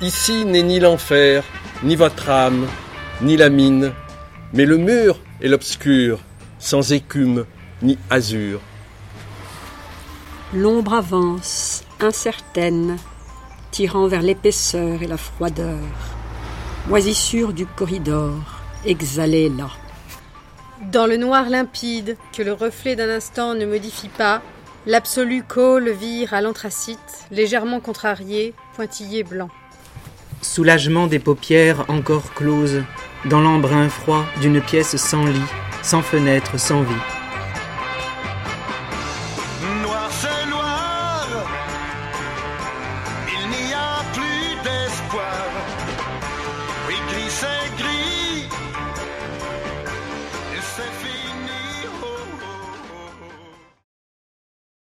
Ici n'est ni l'enfer, ni votre âme, ni la mine, mais le mur et l'obscur, sans écume ni azur. L'ombre avance, incertaine, tirant vers l'épaisseur et la froideur. Moisissure du corridor, exhalée là. Dans le noir limpide, que le reflet d'un instant ne modifie pas, l'absolu col vire à l'anthracite, légèrement contrarié, pointillé blanc soulagement des paupières encore closes, dans l'embrun froid d'une pièce sans lit, sans fenêtre, sans vie. Noir, il n'y a plus d'espoir.